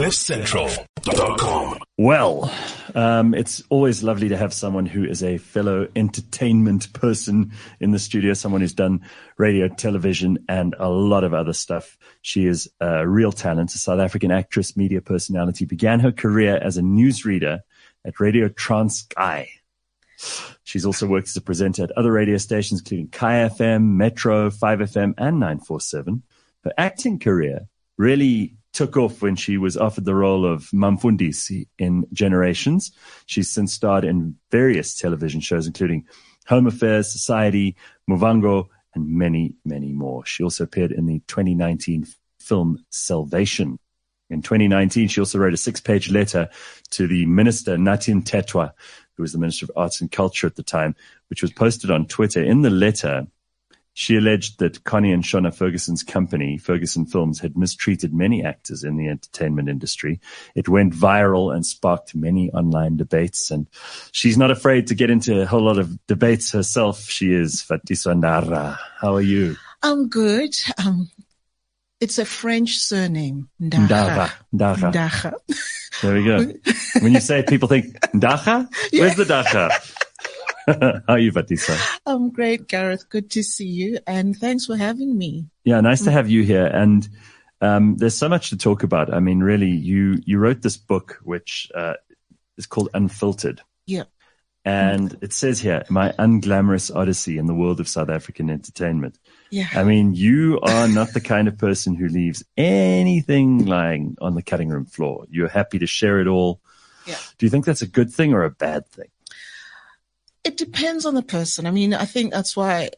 CliffCentral.com. Well, um, it's always lovely to have someone who is a fellow entertainment person in the studio, someone who's done radio, television, and a lot of other stuff. She is a real talent, a South African actress, media personality, began her career as a newsreader at Radio Transkei. She's also worked as a presenter at other radio stations, including Kaya FM, Metro, 5FM, and 947. Her acting career really took off when she was offered the role of Mamfundisi in Generations. She's since starred in various television shows, including Home Affairs, Society, Muvhango, and many, many more. She also appeared in the 2019 film Salvation. In 2019, she also wrote a six-page letter to the minister Nathi Mthethwa, who was the Minister of Arts and Culture at the time, which was posted on Twitter. In the letter, she alleged that Connie and Shona Ferguson's company, Ferguson Films, had mistreated many actors in the entertainment industry. It went viral and sparked many online debates. And she's not afraid to get into a whole lot of debates herself. She is Vatiswa Ndara. How are you? I'm good. Um, it's a French surname. Ndara. Ndara. Ndara. There we go. when you say it, people think, Ndacha? Where's the Dacha? How are you, Vatiswa? I'm great, Gareth. Good to see you. And thanks for having me. Yeah, nice to have you here. And um, there's so much to talk about. I mean, really, you you wrote this book, which uh, is called Unfiltered. Yeah. And it says here, my unglamorous odyssey in the world of South African entertainment. Yeah. I mean, you are not the kind of person who leaves anything lying on the cutting room floor. You're happy to share it all. Yeah. Do you think that's a good thing or a bad thing? It depends on the person. I mean, I think that's why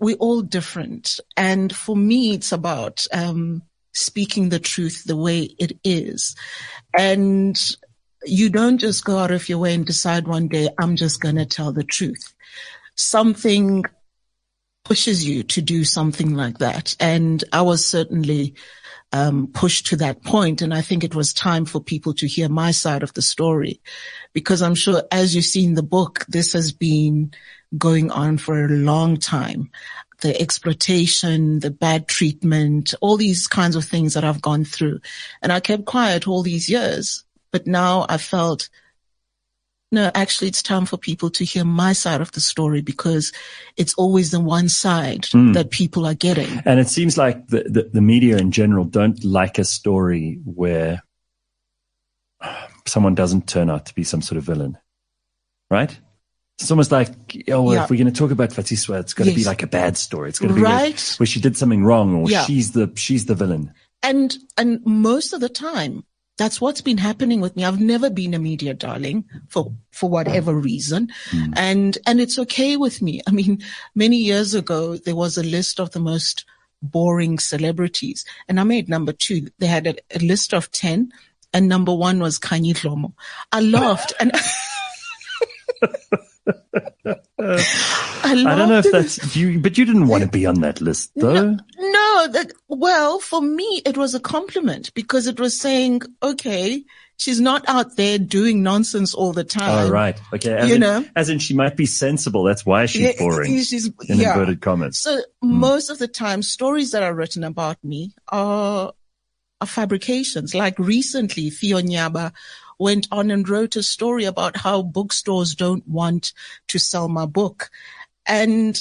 we're all different. And for me, it's about, um, speaking the truth the way it is. And you don't just go out of your way and decide one day, I'm just going to tell the truth. Something pushes you to do something like that. And I was certainly um, pushed to that point, and I think it was time for people to hear my side of the story, because I'm sure, as you see in the book, this has been going on for a long time. The exploitation, the bad treatment, all these kinds of things that I've gone through, and I kept quiet all these years. But now I felt no, actually it's time for people to hear my side of the story because it's always the one side Mm. that people are getting. And it seems like the, the, the media in general don't like a story where someone doesn't turn out to be some sort of villain, right? It's almost like, oh, well, Yeah. if we're going to talk about Vatiswa, it's going to be like a bad story. It's going to be where, Right. where she did something wrong or Yeah. she's the, she's the villain. And, and most of the time, that's what's been happening with me. I've never been a media darling for, for whatever reason. Mm. And, and it's okay with me. I mean, many years ago, there was a list of the most boring celebrities and I made number two. They had a, a list of 10 and number one was Kanye Lomo. I laughed and I, I don't know if that's you, but you didn't want to be on that list though. No, well, for me, it was a compliment because it was saying, okay, she's not out there doing nonsense all the oh, time. Oh, right. Okay. As you in, know. as in she might be sensible. That's why she's Yeah, boring she's- in yeah. inverted commas. So hmm. most of the time, stories that are written about me are, are fabrications. Like recently, Theo Nyaba went on and wrote a story about how bookstores don't want to sell my book. And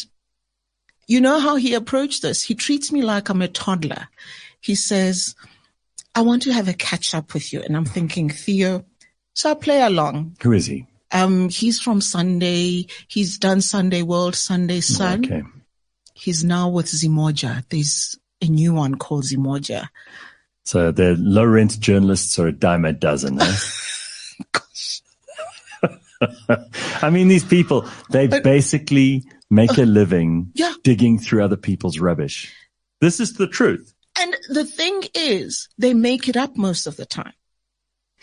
you know how he approached this? He treats me like I'm a toddler. He says, I want to have a catch up with you. And I'm thinking, Theo, so I play along. Who is he? Um, he's from Sunday. He's done Sunday World, Sunday Sun. Okay. He's now with Zimoja. There's a new one called Zimoja. So the low rent journalists are a dime a dozen. Eh? I mean, these people, they basically make a living Yeah. digging through other people's rubbish. This is the truth. And the thing is, they make it up most of the time.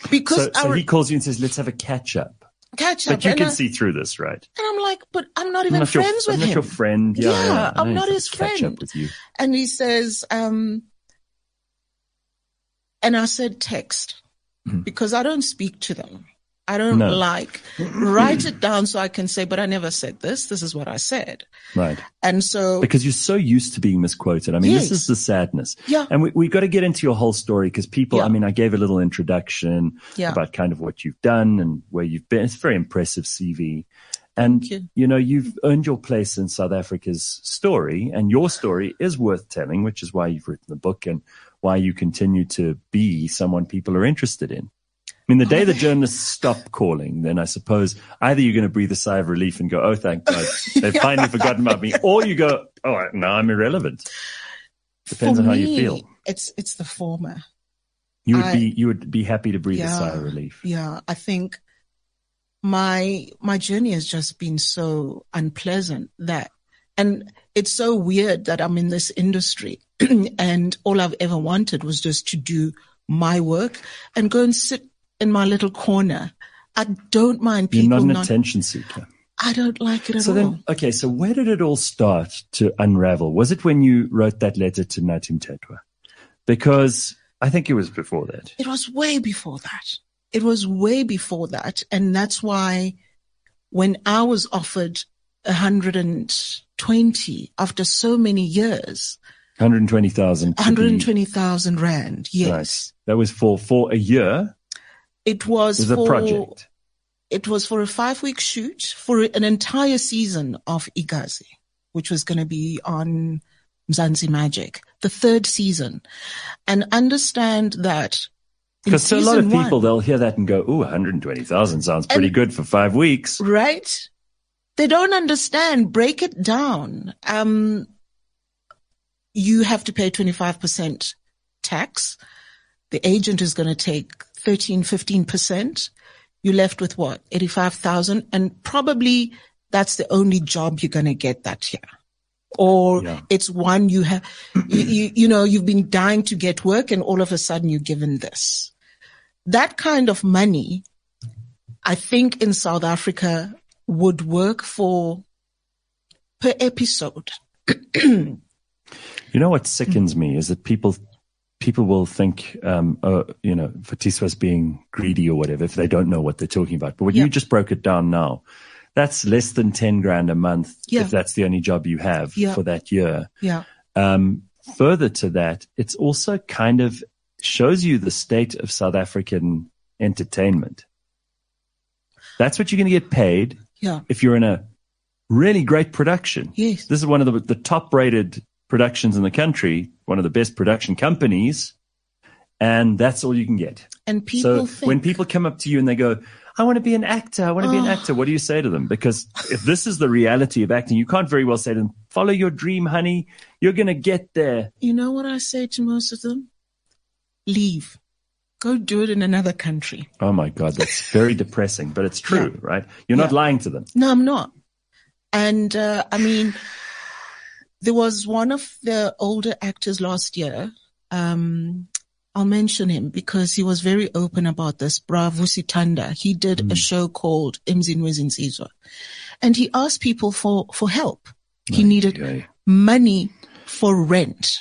Because So, so our he calls you and says, let's have a catch up. catch up. But you can I, see through this, right? and I'm like, but I'm not I'm even not friends your, with I'm him. not your friend. Yeah, Yeah, yeah, I'm don't his to catch friend. up with you. And he says, um, and I said text Mm-hmm. because I don't speak to them. I don't No. like write it down so I can say, but I never said this. This is what I said. Right. And so, Because you're so used to being misquoted. I mean, this is the sadness. yeah, And we, we got to get into your whole story because people, Yeah. I mean, I gave a little introduction yeah. about kind of what you've done and where you've been. It's a very impressive CV. And, you. you know, you've earned your place in South Africa's story and your story is worth telling, which is why you've written the book and why you continue to be someone people are interested in. I mean, the day the journalists stop calling, then I suppose either you're going to breathe a sigh of relief and go, Oh, thank God, they've finally forgotten about me. Or you go, Oh, now I'm irrelevant. Depends For on how you feel. It's, it's the former. You would I- be, you would be happy to breathe a sigh of relief. Yeah. I think my, my journey has just been so unpleasant that, and it's so weird that I'm in this industry and all I've ever wanted was just to do my work and go and sit in my little corner. I don't mind people. You're not an not, attention seeker. I don't like it at So all. then, okay, so where did it all start to unravel? Was it when you wrote that letter to Nathi Mthethwa? Because I think it was before that. It was way before that. It was way before that. And that's why when I was offered 120 after so many years, 120,000. 120,000 rand. Yes. That was for, for a year. It was was a for, project. it was for a five week shoot for an entire season of Igazi, which was going to be on Mzansi Magic, the third season. And understand that Because to a lot of people, one- they'll hear that and go, ooh, 120,000 sounds pretty And- good for five weeks. right? They don't understand. Break it down. Um, you have to pay 25% tax. The agent is going to take 13, 15%. You're left with what? 85,000. And probably that's the only job you're going to get that year. Or Yeah. it's one you have, you, you, you know, you've been dying to get work and all of a sudden you're given this. That kind of money, I think in South Africa would work for per episode. You know what sickens me is that people people will think, um, uh, you know, Vatiswa's being greedy or whatever if they don't know what they're talking about. But when Yeah. you just broke it down now, that's less than ten grand a month Yeah. if that's the only job you have Yeah. for that year. Yeah. Um, further to that, it's also kind of shows you the state of South African entertainment. That's what you're going to get paid Yeah. if you're in a really great production. Yes. This is one of the, the top rated productions in the country, one of the best production companies, and that's all you can get. And people so think, when people come up to you and they go, I want to be an actor, I want to be an Oh. actor, what do you say to them? Because if this is the reality of acting, you can't very well say to them, follow your dream, honey. You're going to get there. you know what I say to most of them? Leave. Go do it in another country. Oh my God, that's very depressing, but it's true, right? You're not lying to them. No, I'm not. And, uh, I mean, there was one of the older actors last year. Um, I'll mention him because he was very open about this. Bravo Sitanda. He did a show called Imzin Sizwa and he asked people for, for help. He needed Okay. money for rent.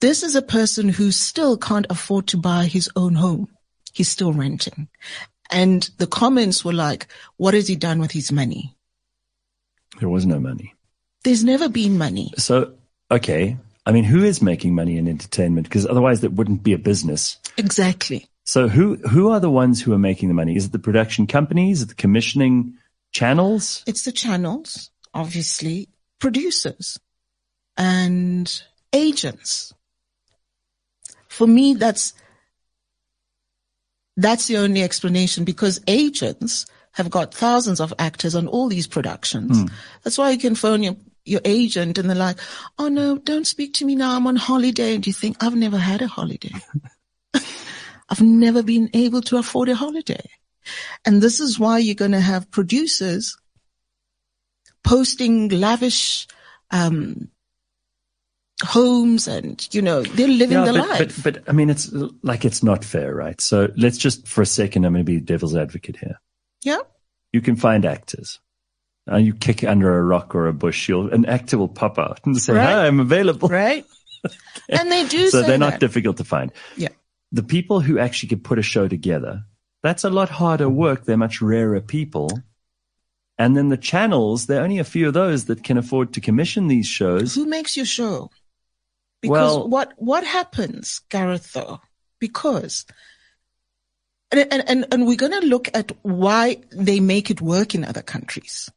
This is a person who still can't afford to buy his own home. He's still renting. And the comments were like, what has he done with his money? There was no money. There's never been money. So, okay. I mean, who is making money in entertainment? Because otherwise that wouldn't be a business. Exactly. So who, who are the ones who are making the money? Is it the production companies? Is it the commissioning channels? It's the channels, obviously, producers and agents. For me, that's, that's the only explanation because agents have got thousands of actors on all these productions. Hmm. That's why you can phone your, your agent and they're like, Oh no, don't speak to me now. I'm on holiday. And you think, I've never had a holiday. I've never been able to afford a holiday. And this is why you're going to have producers posting lavish, um, homes and, you know, they're living the but, life. but, but I mean, it's like, it's not fair, right? So let's just for a second, I'm going to be devil's advocate here. yeah. You can find actors. Uh, you kick under a rock or a bush, you'll, an actor will pop out and say, Right. hi, I'm available. Right. and they do So they're not that. difficult to find. Yeah. The people who actually can put a show together, That's a lot harder work. They're much rarer people. And then the channels, there are only a few of those that can afford to commission these shows. Who makes your show? Because Well- what what happens, Gareth? Though, because and and and, and we're going to look at why they make it work in other countries.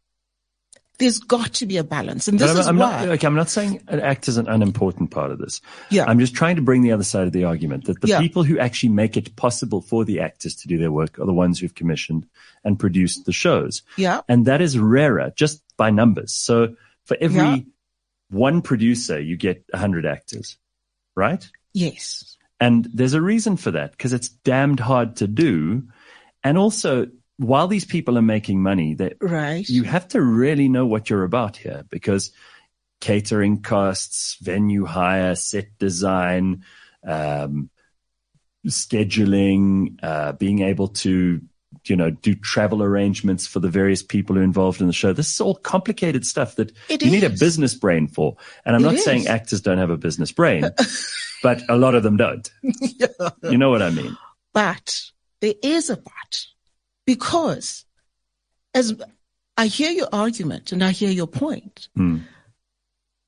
There's got to be a balance, and this I'm, is I'm why. not, okay, I'm not saying an act is an unimportant part of this. Yeah. I'm just trying to bring the other side of the argument that the Yeah. people who actually make it possible for the actors to do their work are the ones who've commissioned and produced the shows. yeah, And that is rarer just by numbers. So for every Yeah. one producer, you get 100 actors, right? yes, And there's a reason for that because it's damned hard to do. And also, while these people are making money, they, right. you have to really know what you're about here because catering costs, venue hire, set design, um, scheduling, uh, being able to, you know, do travel arrangements for the various people who are involved in the show. This is all complicated stuff that It you need a business brain for. And I'm It not is. saying actors don't have a business brain, but a lot of them don't. You know what I mean? But there is a but because as I hear your argument and I hear your point, Hmm.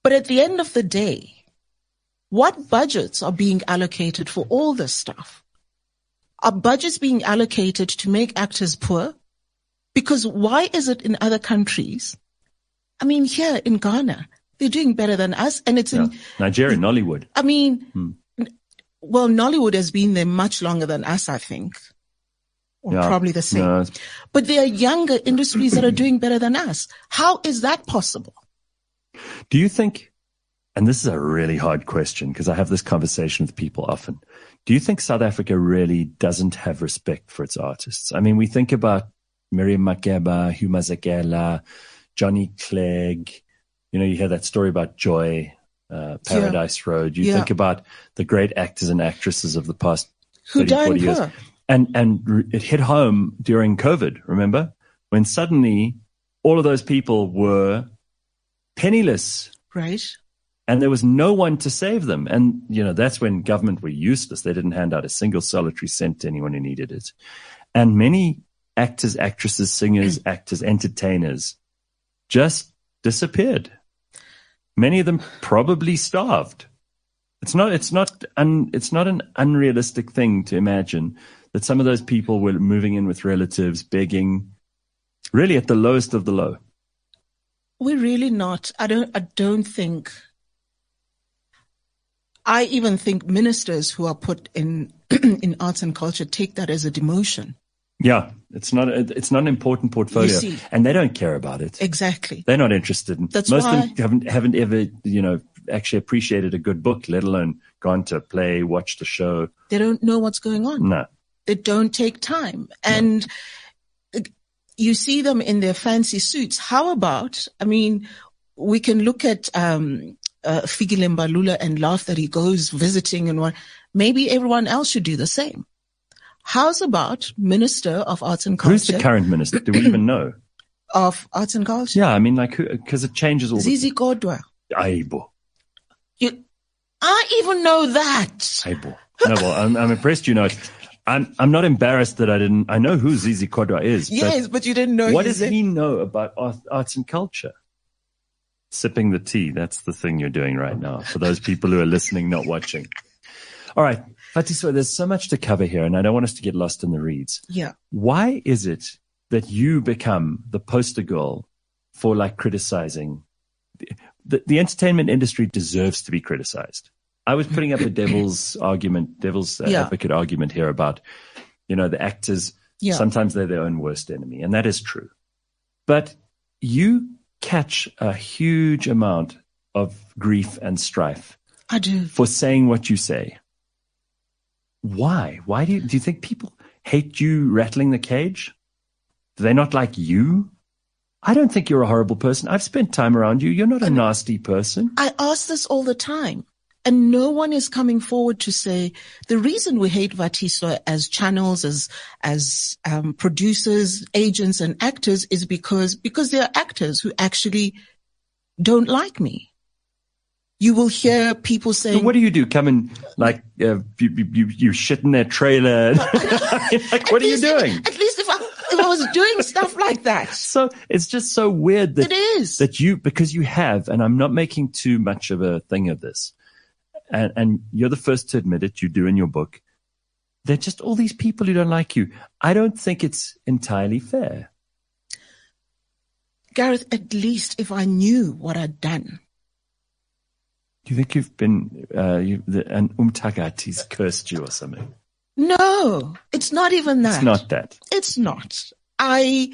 but at the end of the day, what budgets are being allocated for all this stuff? Are budgets being allocated to make actors poor? Because why is it in other countries? I mean, here in Ghana, they're doing better than us and it's Yeah. in, Nigeria, Nollywood. I mean, Hmm. well, Nollywood has been there much longer than us, I think. Or Yeah. probably the same. But there are younger industries that are doing better than us. How is that possible? Do you think, and this is a really hard question because I have this conversation with people often. Do you think South Africa really doesn't have respect for its artists? I mean, we think about Miriam Makeba, Hugh Masekela, Johnny Clegg. You know, you hear that story about Joy, uh, Paradise Road. You Yeah. think about the great actors and actresses of the past Who 30, died 40 years. poor? And, and it hit home during COVID, remember? When suddenly all of those people were penniless Right? and there was no one to save them. And, you know, that's when government were useless. They didn't hand out a single solitary cent to anyone who needed it. And many actors, actresses, singers, actors, entertainers just disappeared. Many of them probably starved. It's not, it's not, un, it's not an unrealistic thing to imagine that some of those people were moving in with relatives, begging, really at the lowest of the low. We're really not. I don't, I don't think, I even think ministers who are put in, in arts and culture take that as a demotion. Yeah, it's not a, it's not an important portfolio, see. and they don't care about it. Exactly. They're not interested in. That's most why- of them haven't haven't ever you know actually appreciated a good book, let alone gone to play, watched a show. They don't know what's going on. No, They don't take time. And you see them in their fancy suits. How about, I mean, we can look at, um, uh, Fikile and laugh that he goes visiting and what, maybe everyone else should do the same. How's about Minister of Arts and Culture? who's the current minister? Do we even know? of Arts and Culture? Yeah, I mean, like, because it changes all the Zizi Kodwa. Aibo, You, I even know that. Aibo. No, well, I'm, I'm impressed. You know, I'm I'm not embarrassed that I didn't. I know who Zizi Kodwa is. but Yes, but you didn't know What does he know about art, arts and culture? Sipping the tea. That's the thing you're doing right now. For those people who are listening, not watching. All right. Vatiswa, there's so much to cover here and I don't want us to get lost in the reads. Yeah. Why is it that you become the poster girl for like criticizing? The, the entertainment industry deserves to be criticized. I was putting up a devil's argument, devil's uh, Yeah. advocate argument here about, you know, the actors Yeah. Sometimes they're their own worst enemy, and that is true. But you catch a huge amount of grief and strife I do. for saying what you say. Why? Why do you, do you think people hate you rattling the cage? Do they not like you? I don't think you're a horrible person. I've spent time around you. You're not a nasty person. I ask this all the time. And no one is coming forward to say the reason we hate Vatiswa as channels, as as um, producers, agents, and actors is because because there are actors who actually don't like me. You will hear people saying, so what do you do? Come and like uh, you, you you shit in their trailer. like, what are you doing? At least if I if I was doing stuff like that. So it's just so weird that It is. that you because you have, and I'm not making too much of a thing of this, and and you're the first to admit it. You do in your book. They're just all these people who don't like you. I don't think it's entirely fair. Gareth, at least if I knew what I'd done. Do you think you've been uh, you, the, an umtagati's cursed you or something? No, it's not even that. It's not that. It's not. I,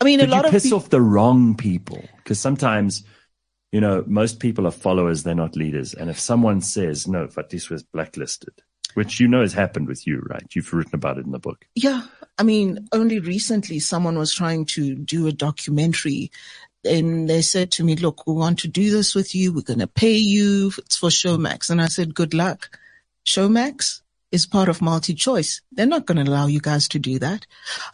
I mean, Did a lot you of piss people. off the wrong people? Because sometimes, you know, most people are followers; they're not leaders. And if someone says, "No, Fatis was blacklisted," which you know has happened with you, right? You've written about it in the book. Yeah. I mean, only recently someone was trying to do a documentary and they said to me, look, we want to do this with you. We're going to pay you. It's for Showmax. And I said, good luck. Showmax is part of multi-choice. They're not going to allow you guys to do that.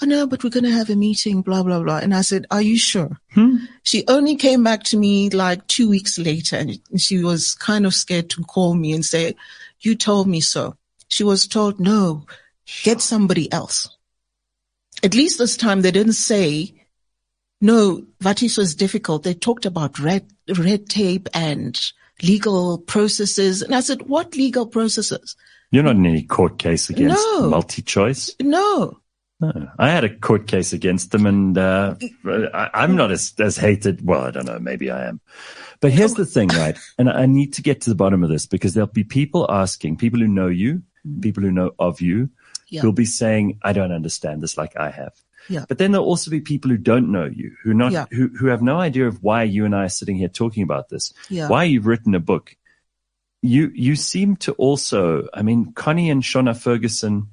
Oh no, but we're going to have a meeting, blah, blah, blah. And I said, are you sure? Hmm? She only came back to me like two weeks later and she was kind of scared to call me and say, you told me so. She was told, no, get somebody else. At least this time they didn't say, no, Vatis was difficult. They talked about red, red tape and legal processes. And I said, what legal processes? You're not in any court case against No. multi-choice. No. No. I had a court case against them, and uh, I, I'm not as as hated. Well, I don't know. Maybe I am. But here's the thing, right? And I need to get to the bottom of this because there'll be people asking, people who know you, people who know of you, Yeah. who'll be saying, "I don't understand this," like I have. Yeah. But then there'll also be people who don't know you, who not Yeah. who who have no idea of why you and I are sitting here talking about this. Yeah. Why you've written a book. You you seem to also, I mean, Connie and Shona Ferguson,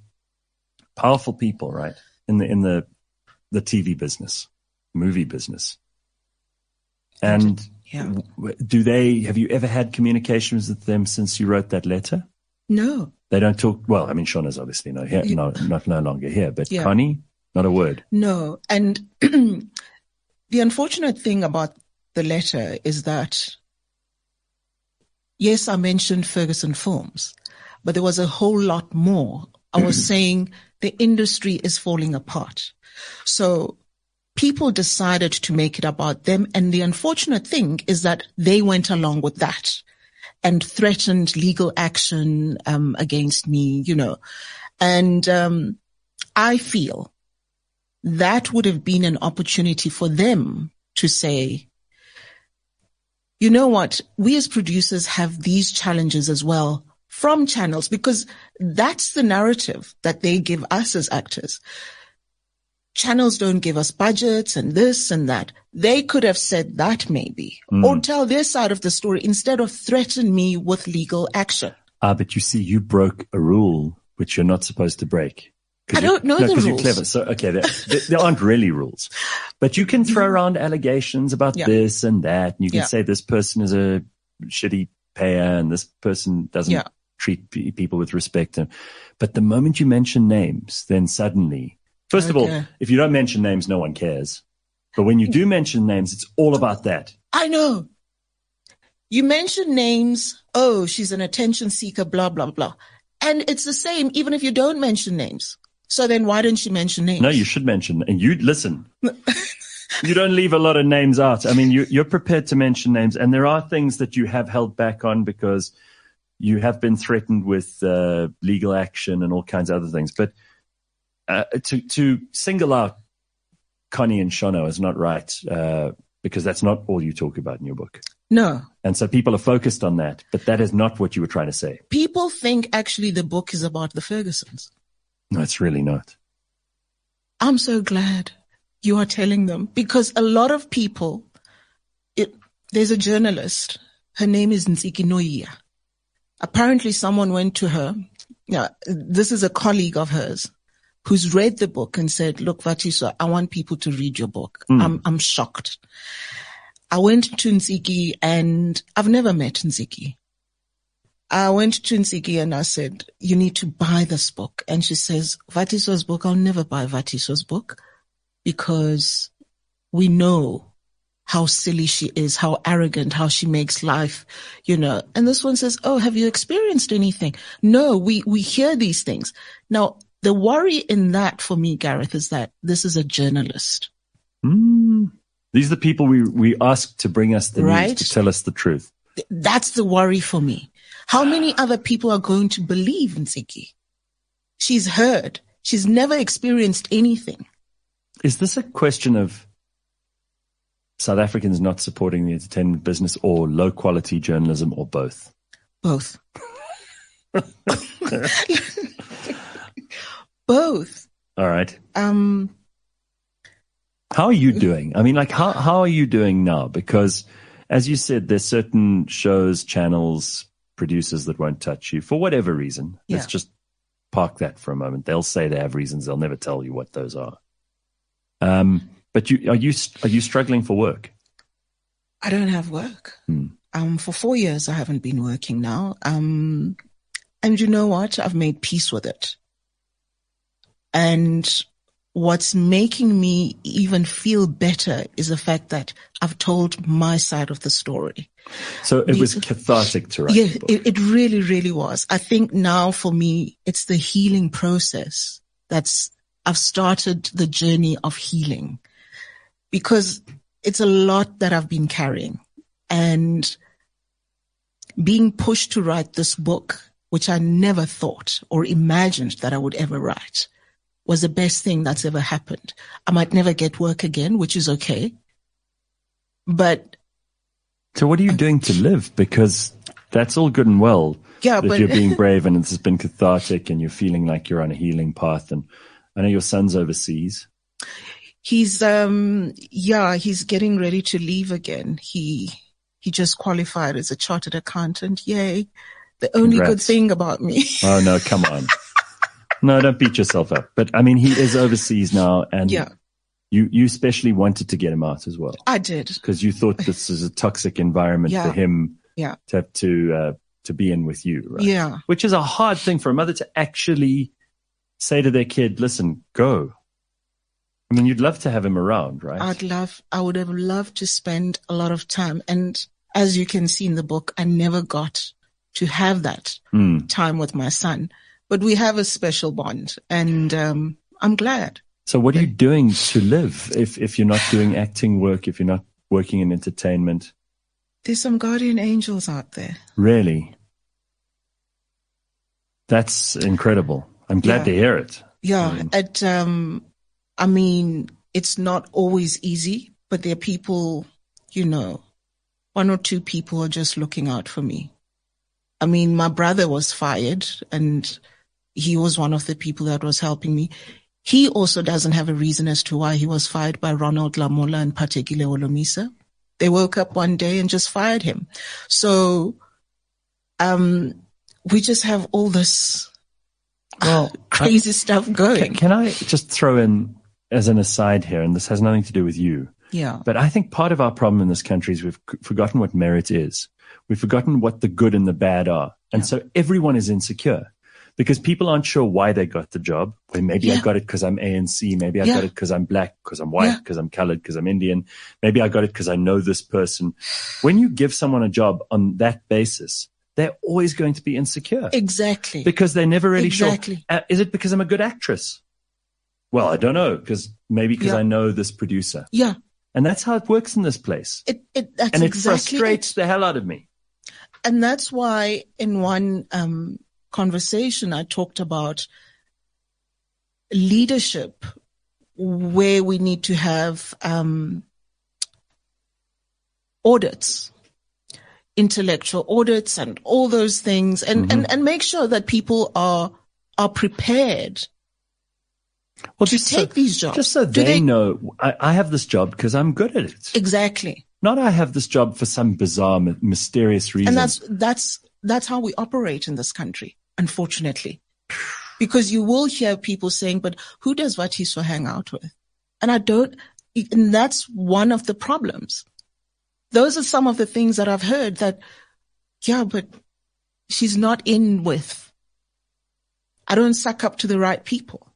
powerful people, right? In the in the the TV business, movie business. And Yeah. do they have you ever had communications with them since you wrote that letter? No. They don't talk. Well, I mean, Shona's obviously no here, no, not no longer here, but Yeah. Connie, not a word. No. And the unfortunate thing about the letter is that, yes, I mentioned Ferguson Films, but there was a whole lot more. I was saying the industry is falling apart. So people decided to make it about them. And the unfortunate thing is that they went along with that and threatened legal action um, against me, you know. And um, I feel that would have been an opportunity for them to say, you know what? We as producers have these challenges as well from channels because that's the narrative that they give us as actors. Channels don't give us budgets and this and that. They could have said that maybe or tell their side of the story instead of threaten me with legal action. Ah, but you see, you broke a rule which you're not supposed to break. I you- don't know no, the 'cause you're clever. So, okay, there, there, aren't really rules, but you can throw mm-hmm. around allegations about Yeah. this and that. And you can Yeah. say this person is a shitty payer and this person doesn't Yeah. treat pe- people with respect. And- But the moment you mention names, then suddenly, first of all, if you don't mention names, no one cares. But when you do mm. mention names, it's all about that. I know. You mention names. Oh, she's an attention seeker, blah, blah, blah. And it's the same even if you don't mention names. So then why didn't you mention names? No, you should mention, and you listen. you don't leave a lot of names out. I mean, you, you're prepared to mention names, and there are things that you have held back on because you have been threatened with uh, legal action and all kinds of other things. But uh, to to single out Connie and Shona is not right uh, because that's not all you talk about in your book. No. And so people are focused on that, but that is not what you were trying to say. People think actually the book is about the Fergusons. No, it's really not. I'm so glad you are telling them because a lot of people, it, there's a journalist. Her name is Nziki Noia. Apparently someone went to her. Yeah, this is a colleague of hers who's read the book and said, look, Vatiswa, I want people to read your book. Hmm. I'm, I'm shocked. I went to Nziki and I've never met Nziki. I went to Nziki and I said, you need to buy this book. And she says, Vatiswa's book, I'll never buy Vatiswa's book because we know how silly she is, how arrogant, how she makes life, you know. And this one says, Oh, have you experienced anything? No, we, we hear these things. Now, the worry in that for me, Gareth, is that this is a journalist. Mm. These are the people we, we ask to bring us the Right. news, to tell us the truth. That's the worry for me. How many other people are going to believe in Ziggy? She's heard. She's never experienced anything. Is this a question of South Africans not supporting the entertainment business or low quality journalism or both? Both. Both. All right. Um, How are you doing? I mean, like, how, how are you doing now? Because as you said, there's certain shows, channels, producers that won't touch you for whatever reason. Let's just park that for a moment. They'll say they have reasons. They'll never tell you what those are. Um, but you, are you, are you struggling for work? I don't have work. Hmm. Um, for four years, I haven't been working now. Um, and you know what? I've made peace with it. And what's making me even feel better is the fact that I've told my side of the story. So it was cathartic to write Yeah, it, it really, really was. I think now for me, it's the healing process that's, I've started the journey of healing because it's a lot that I've been carrying and being pushed to write this book, which I never thought or imagined that I would ever write was the best thing that's ever happened. I might never get work again, which is okay. But So what are you doing to live? Because that's all good and well. Yeah, that but- you're being brave and it's been cathartic and you're feeling like you're on a healing path. And I know your son's overseas. He's um yeah, he's getting ready to leave again. He he just qualified as a chartered accountant. Yay. The only good thing about me. Oh no, come on. no, don't beat yourself up. But I mean, he is overseas now and Yeah. You, you especially wanted to get him out as well I did. because you thought this is a toxic environment Yeah. for him Yeah. to have to, uh, to be in with you, right? Yeah. Which is a hard thing for a mother to actually say to their kid, listen, go. I mean, you'd love to have him around, right? I'd love I would have loved to spend a lot of time and as you can see in the book, I never got to have that Hmm. time with my son. But we have a special bond and um I'm glad. So what are you doing to live if, if you're not doing acting work, if you're not working in entertainment? There's some guardian angels out there. Really? That's incredible. I'm glad Yeah. to hear it. Yeah, it, um, I mean, it's not always easy, but there are people, you know, one or two people are just looking out for me. I mean, my brother was fired and he was one of the people that was helping me. He also doesn't have a reason as to why he was fired by Ronald Lamola and Phathekile Holomisa. They woke up one day and just fired him. So, um, we just have all this Well, crazy stuff going. Can, can I just throw in as an aside here, and this has nothing to do with you, Yeah. but I think part of our problem in this country is we've forgotten what merit is. We've forgotten what the good and the bad are. And Yeah. so everyone is insecure because people aren't sure why they got the job. Well, maybe I got it because I'm ANC. Maybe I Yeah. got it because I'm black, because I'm white, Yeah. because I'm colored, because I'm Indian. Maybe I got it because I know this person. When you give someone a job on that basis, they're always going to be insecure Exactly. because they're never really Exactly. sure. Uh, is it because I'm a good actress? Well, I don't know because maybe because Yeah. I know this producer, yeah. and that's how it works in this place, It, it, that's and it exactly frustrates it. the hell out of me. And that's why in one, um, conversation I talked about leadership where we need to have, um, audits, intellectual audits and all those things and, Mm-hmm. and, and make sure that people are, are prepared Well, to just so, take these jobs. just so Do they, know, I, I have this job because I'm good at it. Exactly. Not I have this job for some bizarre, mysterious reason. And that's, that's, that's how we operate in this country, unfortunately. Because you will hear people saying, but who does Vatiswa hang out with? And I don't, and that's one of the problems. Those are some of the things that I've heard that, yeah, but she's not in with. I don't suck up to the right people.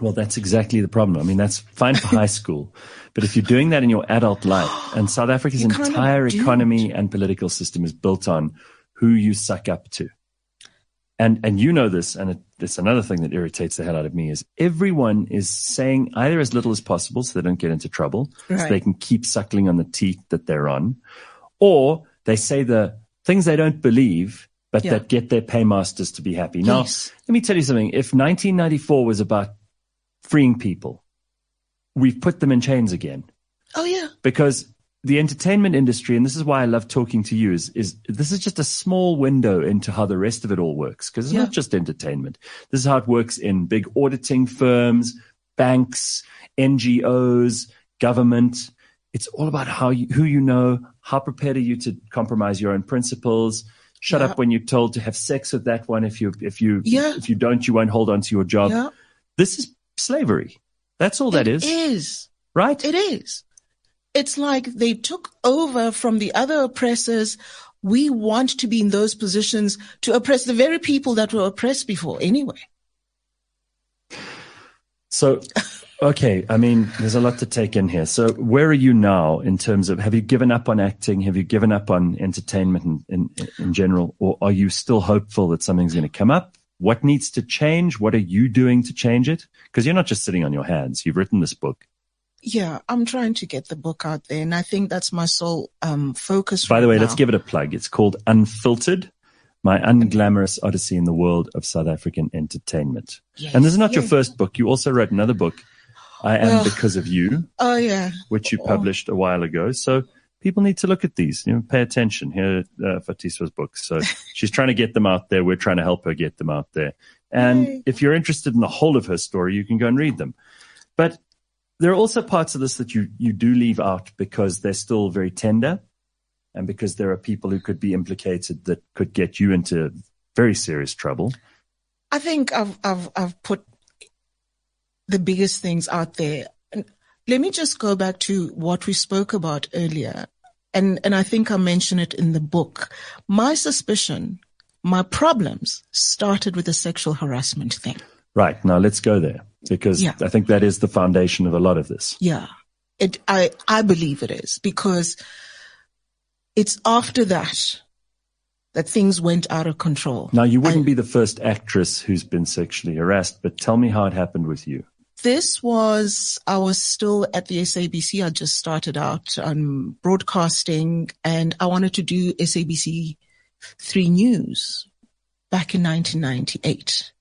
Well, that's exactly the problem. I mean, that's fine for high school, but if you're doing that in your adult life, and South Africa's You kind of entire economy and political system is built on who you suck up to. And and you know this, and it, it's another thing that irritates the hell out of me is everyone is saying either as little as possible so they don't get into trouble, so they can keep suckling on the teeth that they're on, or they say the things they don't believe, but Yeah. that get their paymasters to be happy. Now, Yes. let me tell you something. If 1994 was about freeing people, we've put them in chains again Oh yeah. because the entertainment industry, and this is why I love talking to you, is, is this is just a small window into how the rest of it all works. Because it's Yeah. not just entertainment. This is how it works in big auditing firms, banks, NGOs, government. It's all about how you, who you know, how prepared are you to compromise your own principles. Shut Yeah. up when you're told to have sex with that one. If you, if you, Yeah. if you don't, you won't hold on to your job. This is slavery. That's all that It is, is. right? It is. It's like they took over from the other oppressors. We want to be in those positions to oppress the very people that were oppressed before anyway. So, okay, I mean, there's a lot to take in here. So, where are you now in terms of have you given up on acting? Have you given up on entertainment in, in, in general? Or are you still hopeful that something's going to come up? What needs to change? What are you doing to change it? Because you're not just sitting on your hands. You've written this book. Yeah, I'm trying to get the book out there, and I think that's my sole um, focus. By the right way, let's give it a plug. It's called Unfiltered, my unglamorous odyssey in the world of South African entertainment. Yes, And this is not your first book. You also wrote another book, I Am Well- Because of You. Oh yeah, which you Oh. published a while ago. So people need to look at these, you know, pay attention. Here, uh, Vatiswa's books. So she's trying to get them out there. We're trying to help her get them out there. And Yay. if you're interested in the whole of her story, you can go and read them. But there are also parts of this that you, you do leave out because they're still very tender and because there are people who could be implicated that could get you into very serious trouble. I think I've I've I've put the biggest things out there. Let me just go back to what we spoke about earlier. And and I think I mentioned it in the book. My suspicion, my problems started with the sexual harassment thing. Right. Now let's go there because Yeah. I think that is the foundation of a lot of this. Yeah. It I I believe it is because it's after that that things went out of control. Now, you wouldn't be the first actress who's been sexually harassed, but tell me how it happened with you. This was, I was still at the SABC. I just started out on broadcasting and I wanted to do SABC 3 News back in 1998.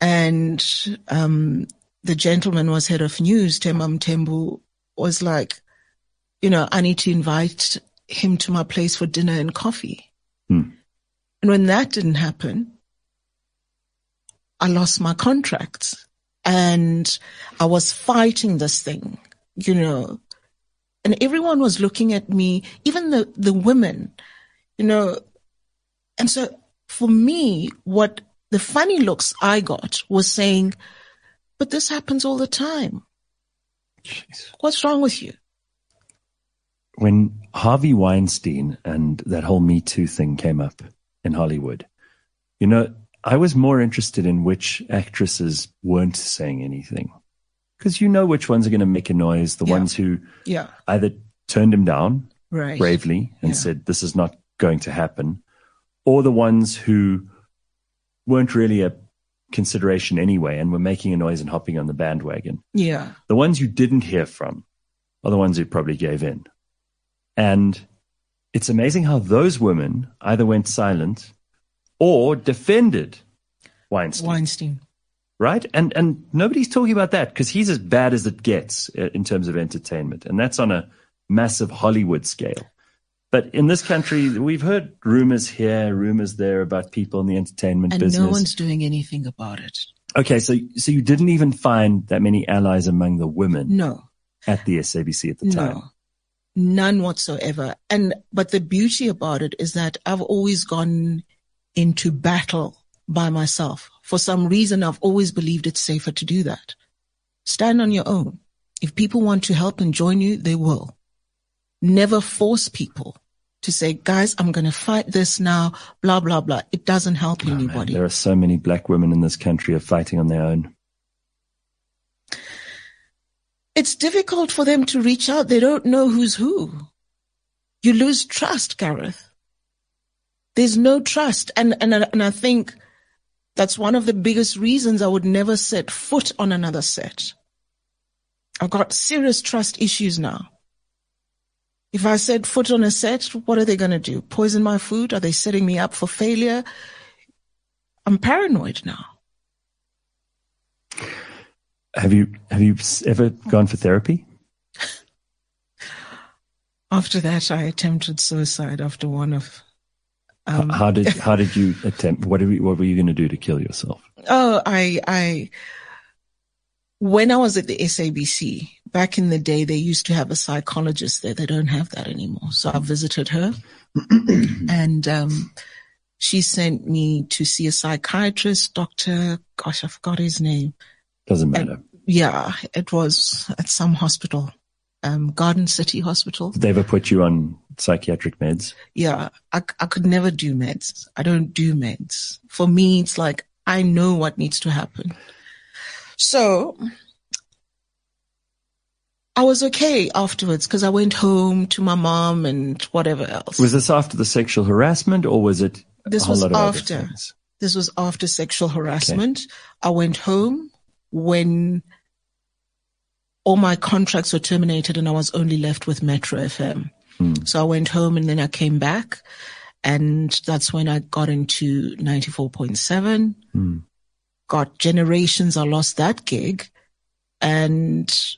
And, um, the gentleman was head of news, Temam Tembu, was like, you know, I need to invite him to my place for dinner and coffee. Hmm. And when that didn't happen, I lost my contracts and I was fighting this thing, you know, and everyone was looking at me, even the, the women, you know, and so for me, what the funny looks I got was saying, but this happens all the time. What's wrong with you? When Harvey Weinstein and that whole Me Too thing came up in Hollywood, you know, I was more interested in which actresses weren't saying anything. Because you know which ones are going to make a noise, the Yeah. ones who Yeah. either turned him down Right. bravely and Yeah. said, this is not going to happen, or the ones who weren't really a consideration anyway and were making a noise and hopping on the bandwagon. Yeah. The ones you didn't hear from are the ones who probably gave in. And it's amazing how those women either went silent or defended Weinstein, Weinstein. right? And and nobody's talking about that because he's as bad as it gets uh, in terms of entertainment, and that's on a massive Hollywood scale. But in this country, we've heard rumors here, rumors there about people in the entertainment And business. no one's doing anything about it. Okay, so so you didn't even find that many allies among the women No. at the SABC at the time. No, none whatsoever. And, but the beauty about it is that I've always gone into battle by myself. For some reason, I've always believed it's safer to do that. Stand on your own. If people want to help and join you, they will. Never force people to say, guys, I'm going to fight this now, blah, blah, blah. It doesn't help Oh, man, anybody. there are so many black women in this country are fighting on their own. it's difficult for them to reach out. They don't know who's who. You lose trust, Gareth. There's no trust. And, and, and I think that's one of the biggest reasons I would never set foot on another set. I've got serious trust issues now. If I set foot on a set, what are they going to do? Poison my food? Are they setting me up for failure? I'm paranoid now. Have you have you ever gone for therapy? After that, I attempted suicide after one of. Um, how did how did you attempt? What were what were you going to do to kill yourself? Oh, I I. When I was at the SABC back in the day, they used to have a psychologist there. They don't have that anymore. So I visited her, and um, she sent me to see a psychiatrist, Doctor. Gosh, I forgot his name. Doesn't matter. And, yeah, it was at some hospital, um, Garden City Hospital. Did they ever put you on psychiatric meds? Yeah, I, I could never do meds. I don't do meds. For me, it's like I know what needs to happen. So I was okay afterwards because I went home to my mom and whatever else. Was this after the sexual harassment or was it? This was after. This was after sexual harassment. Okay. I went home when all my contracts were terminated and I was only left with Metro FM. Hmm. So I went home and then I came back and that's when I got into 94.7. Hmm. Got generations. I lost that gig and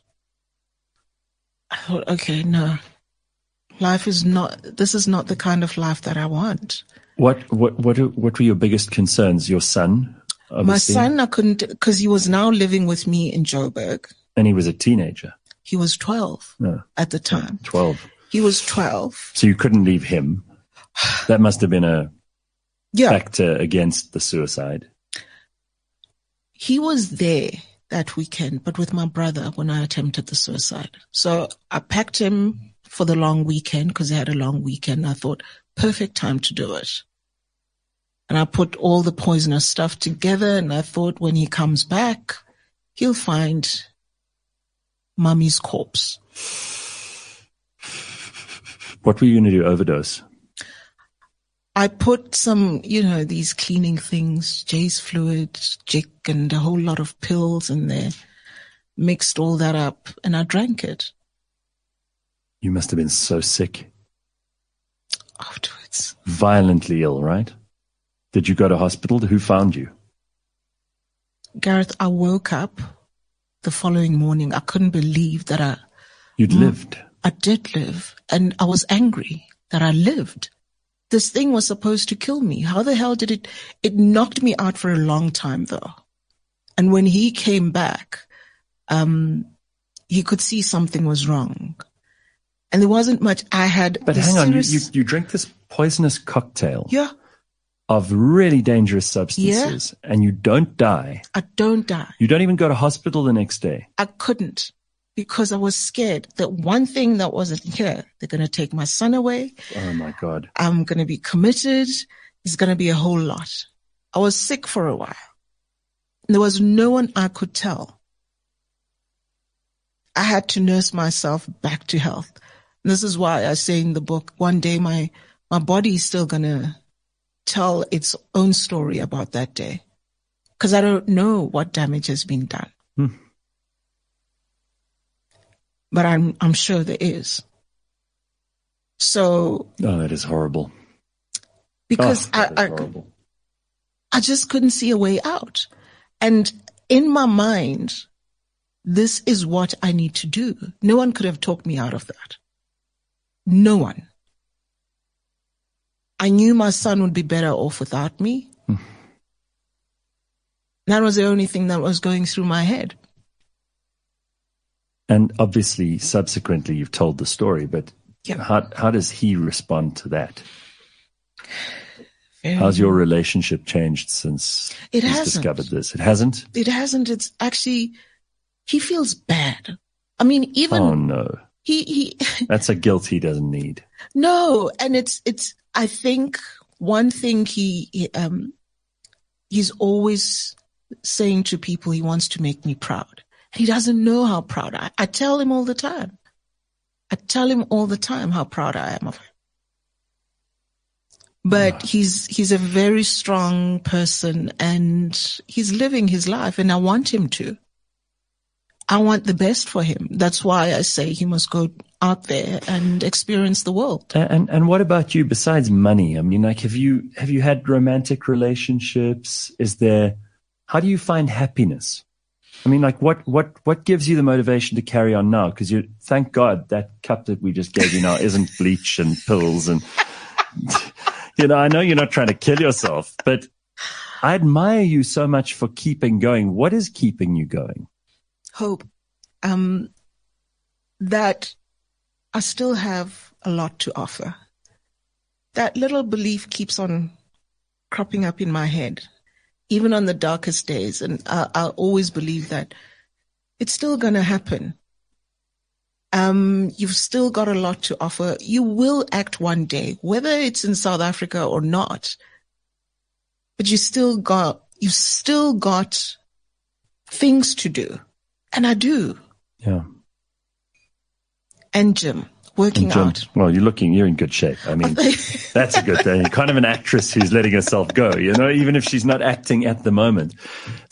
Oh, okay, no, life is not, this is not the kind of life that I want. What, what, what, what were your biggest concerns? Your son? Obviously? My son, I couldn't, because he was now living with me in Joburg. And he was a teenager. He was 12 no. at the time. 12. He was 12. So you couldn't leave him. That must have been a yeah. factor against the suicide. He was there that weekend, but with my brother when I attempted the suicide. So I packed him for the long weekend because he had a long weekend. I thought, perfect time to do it. And I put all the poisonous stuff together and I thought when he comes back, he'll find mummy's corpse. What were you going to do? Overdose? I put some, you know, these cleaning things, Jeyes fluid, Jik, and a whole lot of pills in there. Mixed all that up and I drank it. You must have been so sick. Afterwards. Violently ill, right? Did you go to hospital? Who found you? Gareth, I woke up the following morning. I couldn't believe that I. You'd lived. I did live. And I was angry that I lived. This thing was supposed to kill me. How the hell did it? It knocked me out for a long time though. And when he came back, um, he could see something was wrong. And there wasn't much I had. But hang on, you, you, you drink this poisonous cocktail. Yeah of really dangerous substances yeah. and you don't die. I don't die. You don't even go to hospital the next day. I couldn't because I was scared that one thing that wasn't here, they're going to take my son away. Oh my God. I'm going to be committed. It's going to be a whole lot. I was sick for a while. There was no one I could tell. I had to nurse myself back to health. And this is why I say in the book, one day my, my body is still going to tell its own story about that day because I don't know what damage has been done. Hmm. But I'm, I'm sure there is. So. Oh, that is horrible. Because oh, I, I, I just couldn't see a way out. And in my mind, this is what I need to do. No one could have talked me out of that. No one. I knew my son would be better off without me. Hmm. That was the only thing that was going through my head. And obviously, subsequently, you've told the story, but yeah. how, how does he respond to that? Very How's your relationship changed since it he's discovered this? It hasn't? It hasn't. It's actually, he feels bad. I mean, even. Oh, no. He, he. That's a guilt he doesn't need. No. And it's, it's, I think one thing he, um, he's always saying to people he wants to make me proud. He doesn't know how proud I, I tell him all the time. I tell him all the time how proud I am of him. But he's, he's a very strong person and he's living his life and I want him to. I want the best for him. That's why I say he must go out there and experience the world. And and what about you besides money? I mean, like have you have you had romantic relationships? Is there how do you find happiness? I mean, like what what what gives you the motivation to carry on now? Because you thank God that cup that we just gave you now isn't bleach and pills and you know, I know you're not trying to kill yourself, but I admire you so much for keeping going. What is keeping you going? Hope. Um, that I still have a lot to offer. That little belief keeps on cropping up in my head, even on the darkest days. And I, I always believe that it's still going to happen. Um, you've still got a lot to offer. You will act one day, whether it's in South Africa or not, but you still got, you still got things to do. And I do. Yeah. And Jim working gym, out. Well, you're looking, you're in good shape. I mean, that's a good thing. Kind of an actress who's letting herself go, you know, even if she's not acting at the moment.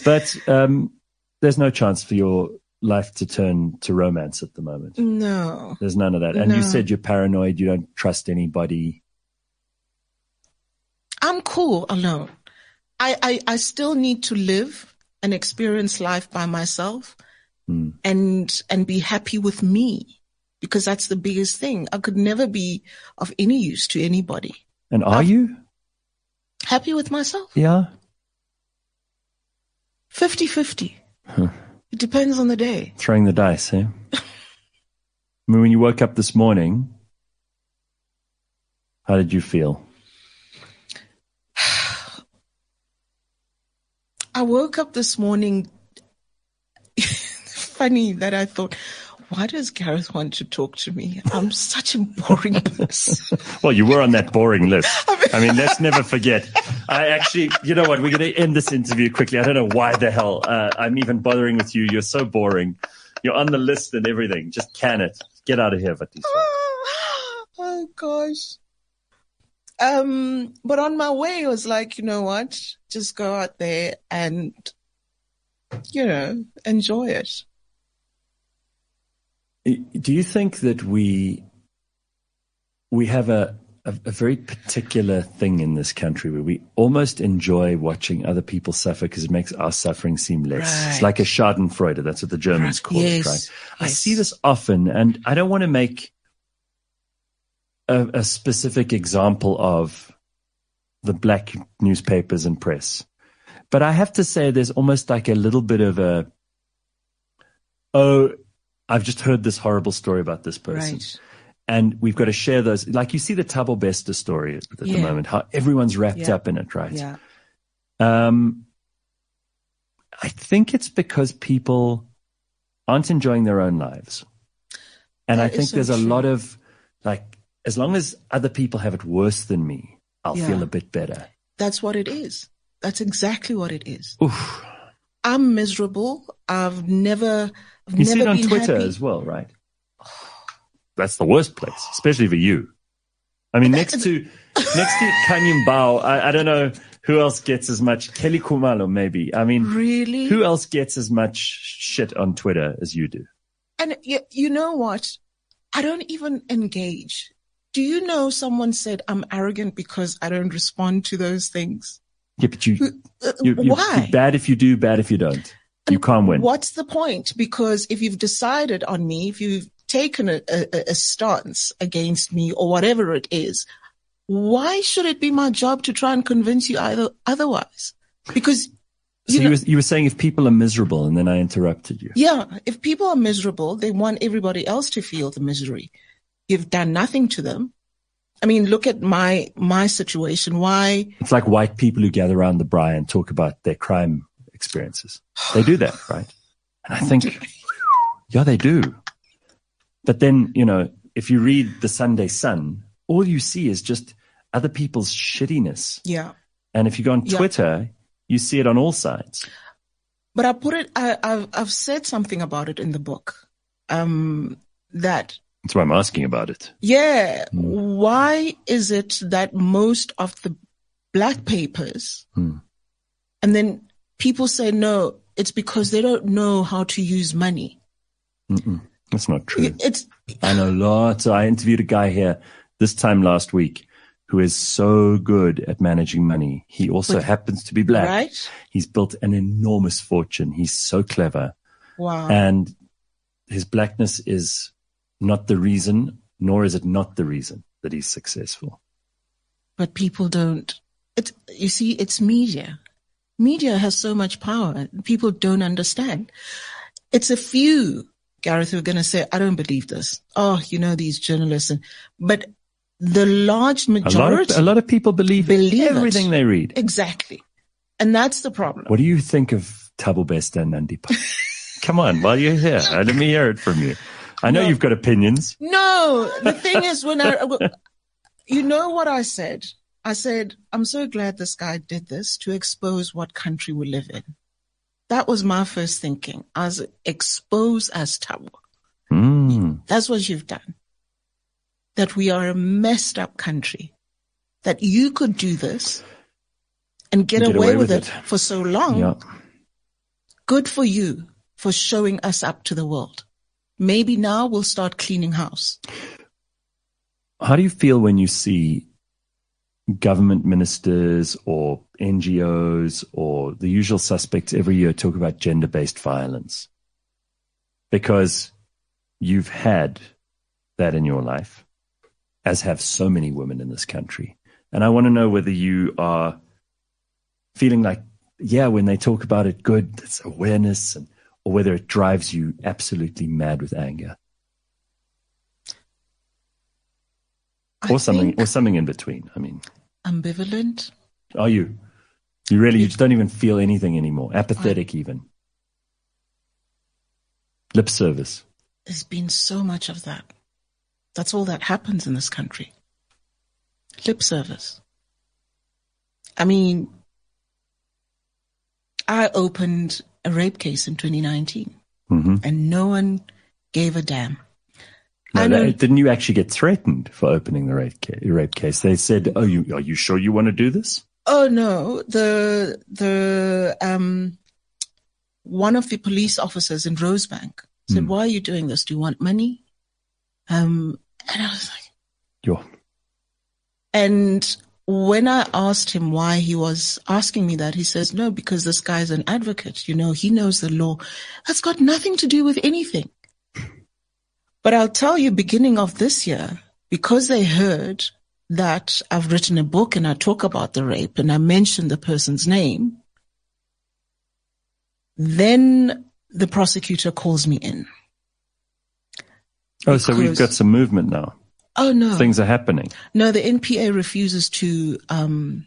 But um, there's no chance for your life to turn to romance at the moment. No. There's none of that. And No. you said you're paranoid, you don't trust anybody. I'm cool alone. I, I, I still need to live and experience life by myself Hmm. and, and be happy with me because that's the biggest thing. I could never be of any use to anybody. And are you? Happy with myself. Yeah. 50 50. It depends on the day. Throwing the dice, eh? I mean, when you woke up this morning, how did you feel? I woke up this morning. Funny that I thought, why does Gareth want to talk to me? I'm such a boring person. Well, you were on that boring list. I mean, let's never forget. I actually, you know what? We're going to end this interview quickly. I don't know why the hell uh, I'm even bothering with you. You're so boring. You're on the list and everything. Just can it. Get out of here, Vatiswa. oh gosh. Um, but on my way, I was like, you know what? Just go out there and, you know, enjoy it. Do you think that we we have a, a a very particular thing in this country where we almost enjoy watching other people suffer because it makes our suffering seem less? It's like a Schadenfreude. That's what the Germans call it, Yes. I see this often, and I don't want to make a, a specific example of the black newspapers and press, but I have to say there's almost like a little bit of a oh. I've just heard this horrible story about this person Right. and we've got to share those. Like you see the Thabo Bester story at the Yeah. moment, how everyone's wrapped Yeah. up in it, right? Yeah. Um, I think it's because people aren't enjoying their own lives. And That I think so there's a lot of like, as long as other people have it worse than me, I'll Yeah. feel a bit better. That's what it is. That's exactly what it is. Oof. I'm miserable. I've never, I've You see it on Twitter happy. as well, right? That's the worst place, especially for you. I mean, next to next to Khanyi Mbau, I, I don't know who else gets as much. Kelly Khumalo, maybe. I mean, Really? who else gets as much shit on Twitter as you do? And you, you know what? I don't even engage. Do you know someone said I'm arrogant because I don't respond to those things? Yeah, but you, Uh, you, Why? bad if you do, bad if you don't. You can't win. What's the point? Because if you've decided on me, if you've taken a, a, a stance against me or whatever it is, why should it be my job to try and convince you either otherwise? Because So you you, know- were, you were saying if people are miserable, and then I interrupted you. Yeah, if people are miserable, they want everybody else to feel the misery. You've done nothing to them. I mean, look at my my situation. Why? It's like white people who gather around the braai and talk about their crime experiences. They do that, right? And I think, yeah, they do. But then, you know, if you read the Sunday Sun, all you see is just other people's shittiness. Yeah, And if you go on Yeah. Twitter, you see it on all sides. But I put it, I, I've, I've said something about it in the book. Um, that That's why I'm asking about it. Yeah. Why is it that most of the black papers and then people say no, it's because they don't know how to use money. That's not true. It's I know lots. I interviewed a guy here this time last week who is so good at managing money. He also happens to be black. right. He's built an enormous fortune. He's so clever. Wow. And his blackness is not the reason, nor is it not the reason that he's successful. but people don't. It's, you see, it's media. Media has so much power. People don't understand. It's a few, Gareth, who are going to say, I don't believe this. Oh, you know, these journalists. But the large A lot, majority, of, a lot of people believe, Believe it. everything they read. exactly. And that's the problem. What do you think of Thabo Bester and Nandipha? Come on, while you're here, uh, let me hear it from you. I know No. you've got opinions. No, the thing is when I, you know what I said? I said, I'm so glad this guy did this to expose what country we live in. That was my first thinking. I was expose as Thabo. Mm. That's what you've done. That we are a messed up country. That you could do this and get, away, with, it. for so long. Yeah. Good for you for showing us up to the world. Maybe now we'll start cleaning house. How do you feel when you see government ministers or NGOs or the usual suspects every year talk about gender based violence? Because you've had that in your life, as have so many women in this country. And I want to know whether you are feeling like, yeah, when they talk about it, good, it's awareness, and, or whether it drives you absolutely mad with anger I or something, think or something in between. I mean, ambivalent. Are you? You really, you just don't even feel anything anymore. Apathetic, even. Lip service. There's been so much of that. That's all that happens in this country. Lip service. I mean, I opened a rape case in 2019 hmm and no one gave a damn. No, that- didn't you actually get threatened for opening the rape, ca- rape case? They said, "Oh, you are you sure you want to do this?" Oh no, the, the, um, one of the police officers in Rosebank said, why are you doing this? Do you want money? Um, and I was like, Yo, And when I asked him why he was asking me that, he says, no, because this guy's an advocate. You know, he knows the law. That's got nothing to do with anything. But I'll tell you, beginning of this year, because they heard that I've written a book and I talk about the rape and I mention the person's name, then the prosecutor calls me in. oh, so we've got some movement now. Oh no, Things are happening. no, the NPA refuses to, um,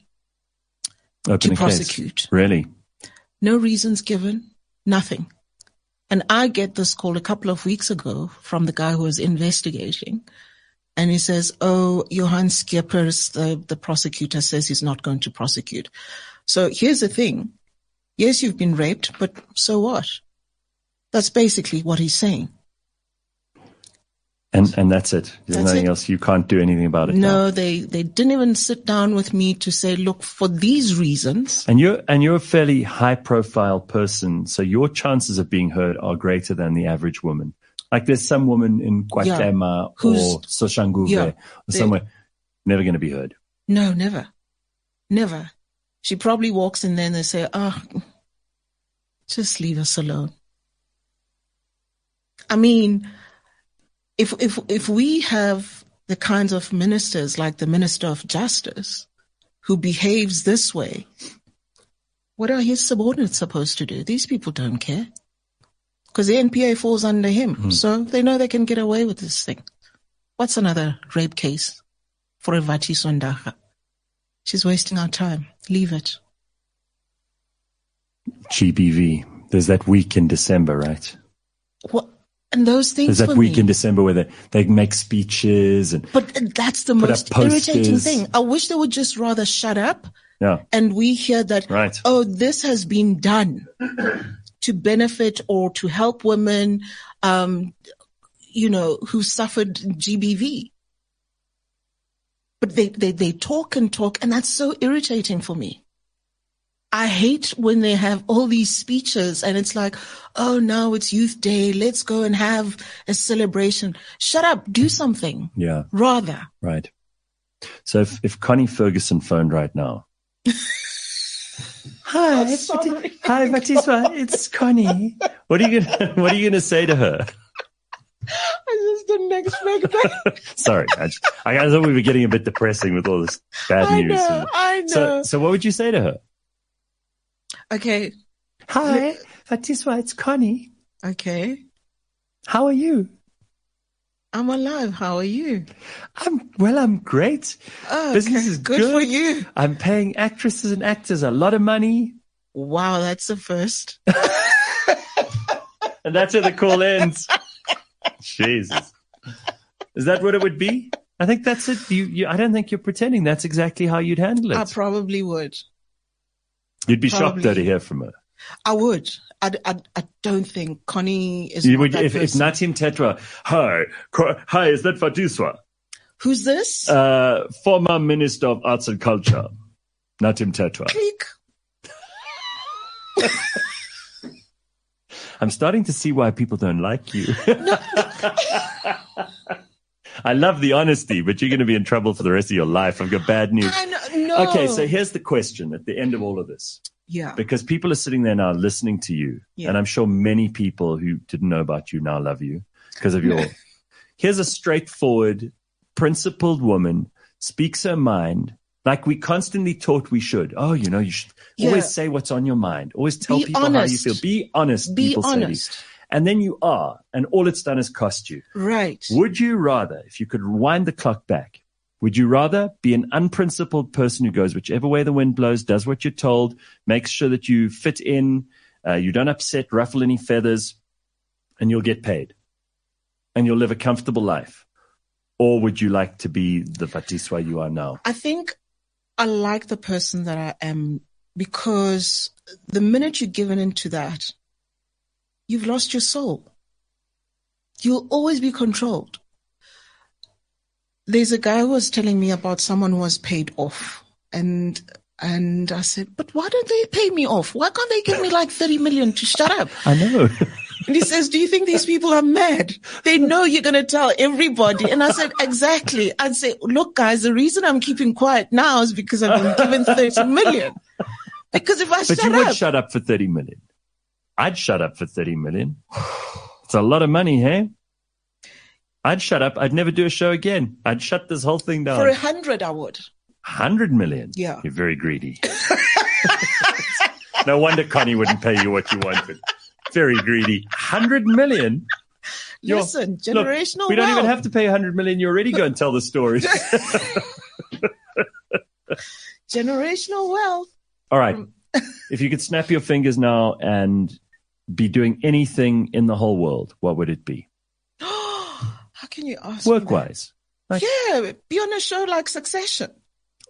Open a prosecute. case. Really? No reasons given, nothing. And I get this call a couple of weeks ago from the guy who was investigating. And he says, Oh, Johan Skippers, the, the prosecutor says he's not going to prosecute. So here's the thing. Yes, you've been raped, but so what? That's basically what he's saying. And and that's it. There's That's nothing it. else. You can't do anything about it. now. No, they, they didn't even sit down with me to say, look, for these reasons, And you're and you're a fairly high profile person, so your chances of being heard are greater than the average woman. Like there's some woman in Guatemala Who's- or Soshanguve Yeah. or somewhere never going to be heard. No, never. Never. She probably walks in there and they say, oh, just leave us alone. I mean, if, if, if we have the kinds of ministers like the Minister of Justice who behaves this way, what are his subordinates supposed to do? These people don't care because the NPA falls under him. Hmm. So they know they can get away with this thing. What's another rape case for Vatiswa Ndara? She's wasting our time. Leave it. GBV. There's that week in December, right? What? And those things There's that week me. in December where they, they make speeches and but that's the most irritating thing. I wish they would just rather shut up yeah, and we hear that, right. oh, this has been done to benefit or to help women, um, you know, who suffered GBV. But they, they, they talk and talk and that's so irritating for me. I hate when they have all these speeches and it's like, oh, now it's youth day. Let's go and have a celebration. Shut up. Do something. Yeah. Rather. Right. So if, if Connie Ferguson phoned right now. hi, Oh, sorry. hi, Vatiswa. It's Connie. What are you gonna What are you gonna say to her? I just didn't expect that. Sorry, I, just, I thought we were getting a bit depressing with all this bad I news. know. I know. So, so what would you say to her? Okay. Hi, Vatiswa. It's Connie. Okay. How are you? I'm alive. How are you? I'm well. I'm great. Oh, Business okay. is good, good. for you. I'm paying actresses and actors a lot of money, Wow, that's the first. and that's where the call ends. Jesus, is that what it would be? I think that's it. You, you, I don't think you're pretending. That's exactly how you'd handle it. I probably would. You'd be shocked though to hear from her. I would. I, I, I don't think Connie is You not would, if, if. Nathi Mthethwa, hi, hi, is that Vatiswa? Who's this? Uh, former Minister of Arts and Culture, Nathi Mthethwa. Click. I'm starting to see why people don't like you. I love the honesty, but you're going to be in trouble for the rest of your life. I've got bad news. No. Okay, so here's the question at the end of all of this. yeah. Because people are sitting there now listening to you, Yeah. and I'm sure many people who didn't know about you now love you because of your. here's a straightforward, principled woman, speaks her mind like we constantly taught we should. Oh, you know, you should Yeah. always say what's on your mind. Always tell Be people how you feel. Be honest. Be people say honest. And then you are, and all it's done is cost you. Right. Would you rather, if you could wind the clock back, would you rather be an unprincipled person who goes whichever way the wind blows, does what you're told, makes sure that you fit in, uh, you don't upset, ruffle any feathers, and you'll get paid, and you'll live a comfortable life? Or would you like to be the Vatiswa you are now? I think I like the person that I am because the minute you're given into that, you've lost your soul. You'll always be controlled. There's a guy who was telling me about someone who was paid off and and I said, but why don't they pay me off? Why can't they give me like 30 million to shut up? I know. And he says, do you think these people are mad? They know you're going to tell everybody. And I said, exactly. I'd say, look, guys, the reason I'm keeping quiet now is because I've been given 30 million. Because if I but shut up. But you would shut up for 30 million. I'd shut up for 30 million. It's a lot of money, hey? I'd shut up. I'd never do a show again. I'd shut this whole thing down. for a hundred, I would. 100 million. Yeah. You're very greedy. no wonder Connie wouldn't pay you what you wanted. Very greedy. 100 million? You're- Listen, Look, generational we don't even have to pay 100 million. You already go and tell the stories. generational wealth. All right. if you could snap your fingers now and be doing anything in the whole world, what would it be? How can you ask? Work wise. that? Yeah, be on a show like Succession.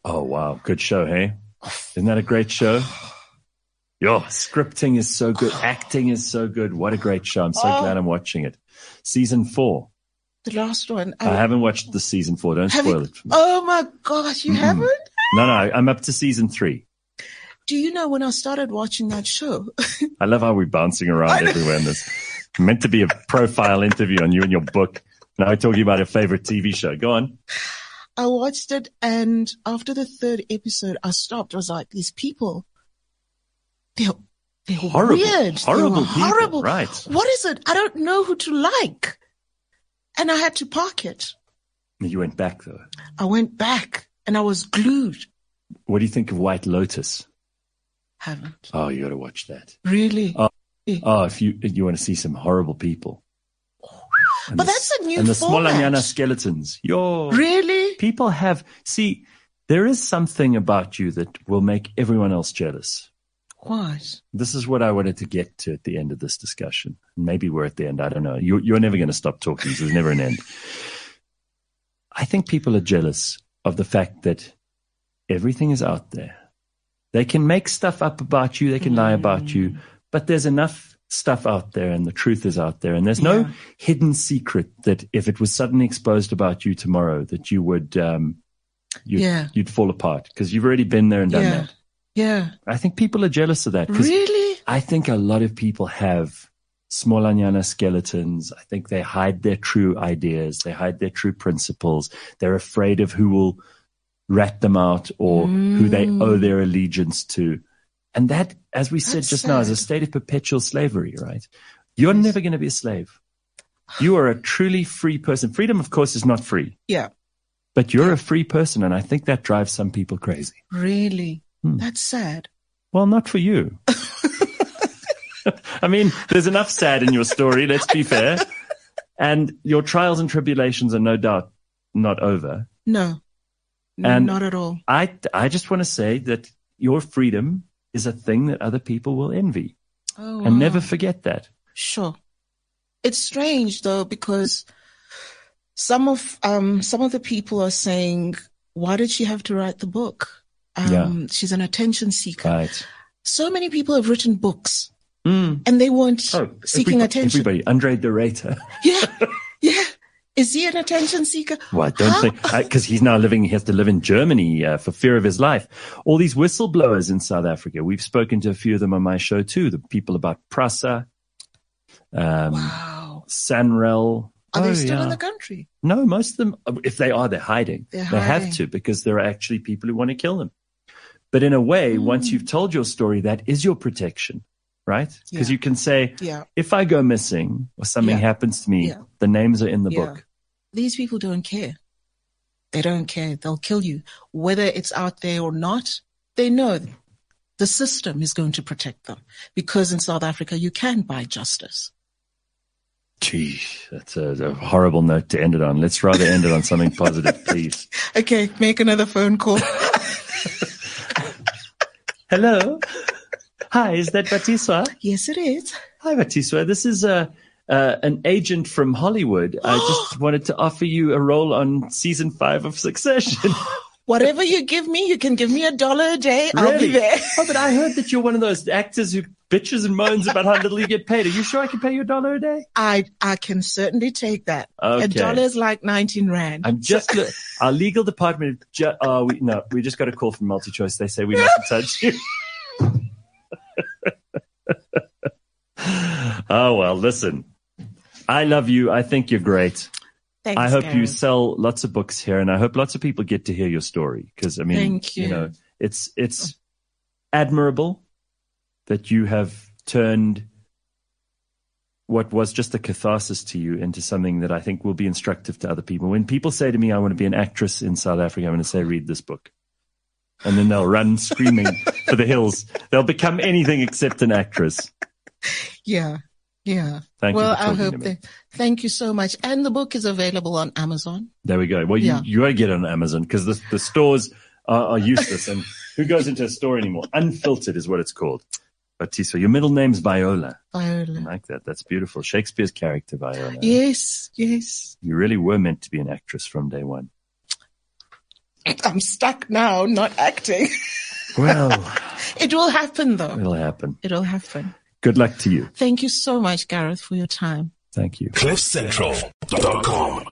Oh, wow. Good show, hey? Oh. Isn't that a great show? Yo, scripting is so good. Acting is so good. What a great show. I'm so Oh. glad I'm watching it. Season four. The last one. I haven't watched the season four. Don't spoil you- it for me. Oh my gosh, you Mm-mm. haven't? No, no, I'm up to season three. Do you know when I started watching that show? I love how we're bouncing around everywhere in this. Meant to be a profile interview on you and your book. Now we're talking about a favorite TV show. Go on. I watched it and after the third episode, I stopped. I was like, these people, they're, they're Horrible. weird. Horrible They're people. horrible. Right. What is it? I don't know who to like. And I had to park it. You went back though. I went back and I was glued. What do you think of White Lotus? Haven't. Oh, you got to watch that. Really? Oh. Oh, if you you want to see some horrible people. And But the- that's a new and the format. Smallanyana skeletons. Yo, Really? people have see. There is something about you that will make everyone else jealous. What? This is what I wanted to get to at the end of this discussion. Maybe we're at the end. I don't know. You're, you're never going to stop talking. So there's never an end. I think people are jealous of the fact that everything is out there. They can make stuff up about you. They can lie about you, but there's enough stuff out there and the truth is out there and there's no Yeah. hidden secret that if it was suddenly exposed about you tomorrow that you would um you'd, Yeah. you'd fall apart because you've already been there and done Yeah. that Yeah. i think people are jealous of that because Really? i think a lot of people have smallanyana skeletons i think they hide their true ideas they hide their true principles they're afraid of who will rat them out or who they Mm. owe their allegiance to and that, as we said That's just now, is a state of perpetual slavery, right? You're never going to be a slave. You are a truly free person. Freedom, of course, is not free, Yeah. but you're a free person. And I think that drives some people crazy. Really? Hmm. That's sad. Well, not for you. I mean, there's enough sad in your story, let's be fair. And your trials and tribulations are no doubt not over. No. And- Not at all. I, I just want to say that your freedom is a thing that other people will envy. Oh, And wow. never forget that. Sure. It's strange though because some of um some of the people are saying, why did she have to write the book? Um, Yeah. She's an attention seeker. Right. So many people have written books Mm. and they weren't Oh, seeking everybody, attention. Everybody, Andre de Ruyter. Yeah, yeah. Is he an attention seeker? Well, I don't How- think because he's now living. He has to live in Germany uh, for fear of his life. All these whistleblowers in South Africa. We've spoken to a few of them on my show too. The people about Prasa, um, Wow. SANRAL. Are Oh, they still yeah. in the country? No, most of them. If they are, they're hiding. They're They have to because there are actually people who want to kill them. But in a way, once Mm. you've told your story, that is your protection, right? Because Yeah. you can say, Yeah. if I go missing or something Yeah. happens to me, the names are in the book. These people don't care. They don't care. They'll kill you. Whether it's out there or not, they know the system is going to protect them because in South Africa, you can buy justice. Gee, that's a, a horrible note to end it on. Let's rather end it on something positive, please. Okay. Make another phone call. Hello. Hi, is that Vatiswa? yes, it is. Hi, Vatiswa. This is uh, uh, an agent from Hollywood. I just wanted to offer you a role on season five of Succession. Whatever you give me, you can give me a dollar a day. I'll be Really? there. Oh, but I heard that you're one of those actors who bitches and moans about how little you get paid. Are you sure I can pay you a dollar a day? I, I can certainly take that. Okay. A dollar is like 19 rand. I'm just lo- our legal department. Ju- uh, we, no, we just got a call from MultiChoice. They say we mustn't touch you. oh well, listen. I love you. I think you're great. Thanks, I hope you sell lots of books here, and I hope lots of people get to hear your story. Because I mean, Thank you. know, it's it's admirable that you have turned what was just a catharsis to you into something that I think will be instructive to other people. When people say to me, "I want to be an actress in South Africa," I'm going to say, "Read this book," and then they'll run screaming for the hills. They'll become anything except an actress. Yeah. Yeah. Thank well. I hope that. Thank you so much. And the book is available on Amazon. There we go. Well, you, Yeah. you got to get it on Amazon because the, the stores are, are useless. and who goes into a store anymore? Unfiltered is what it's called. Vatiswa, your middle name's Viola. Viola. I like that. That's beautiful. Shakespeare's character, Viola. Yes. Yes. You really were meant to be an actress from day one. I'm stuck now, not acting. Well, It will happen though. it'll happen. It'll happen. Good luck to you. Thank you so much, Gareth, for your time. Thank you. CliffCentral.com.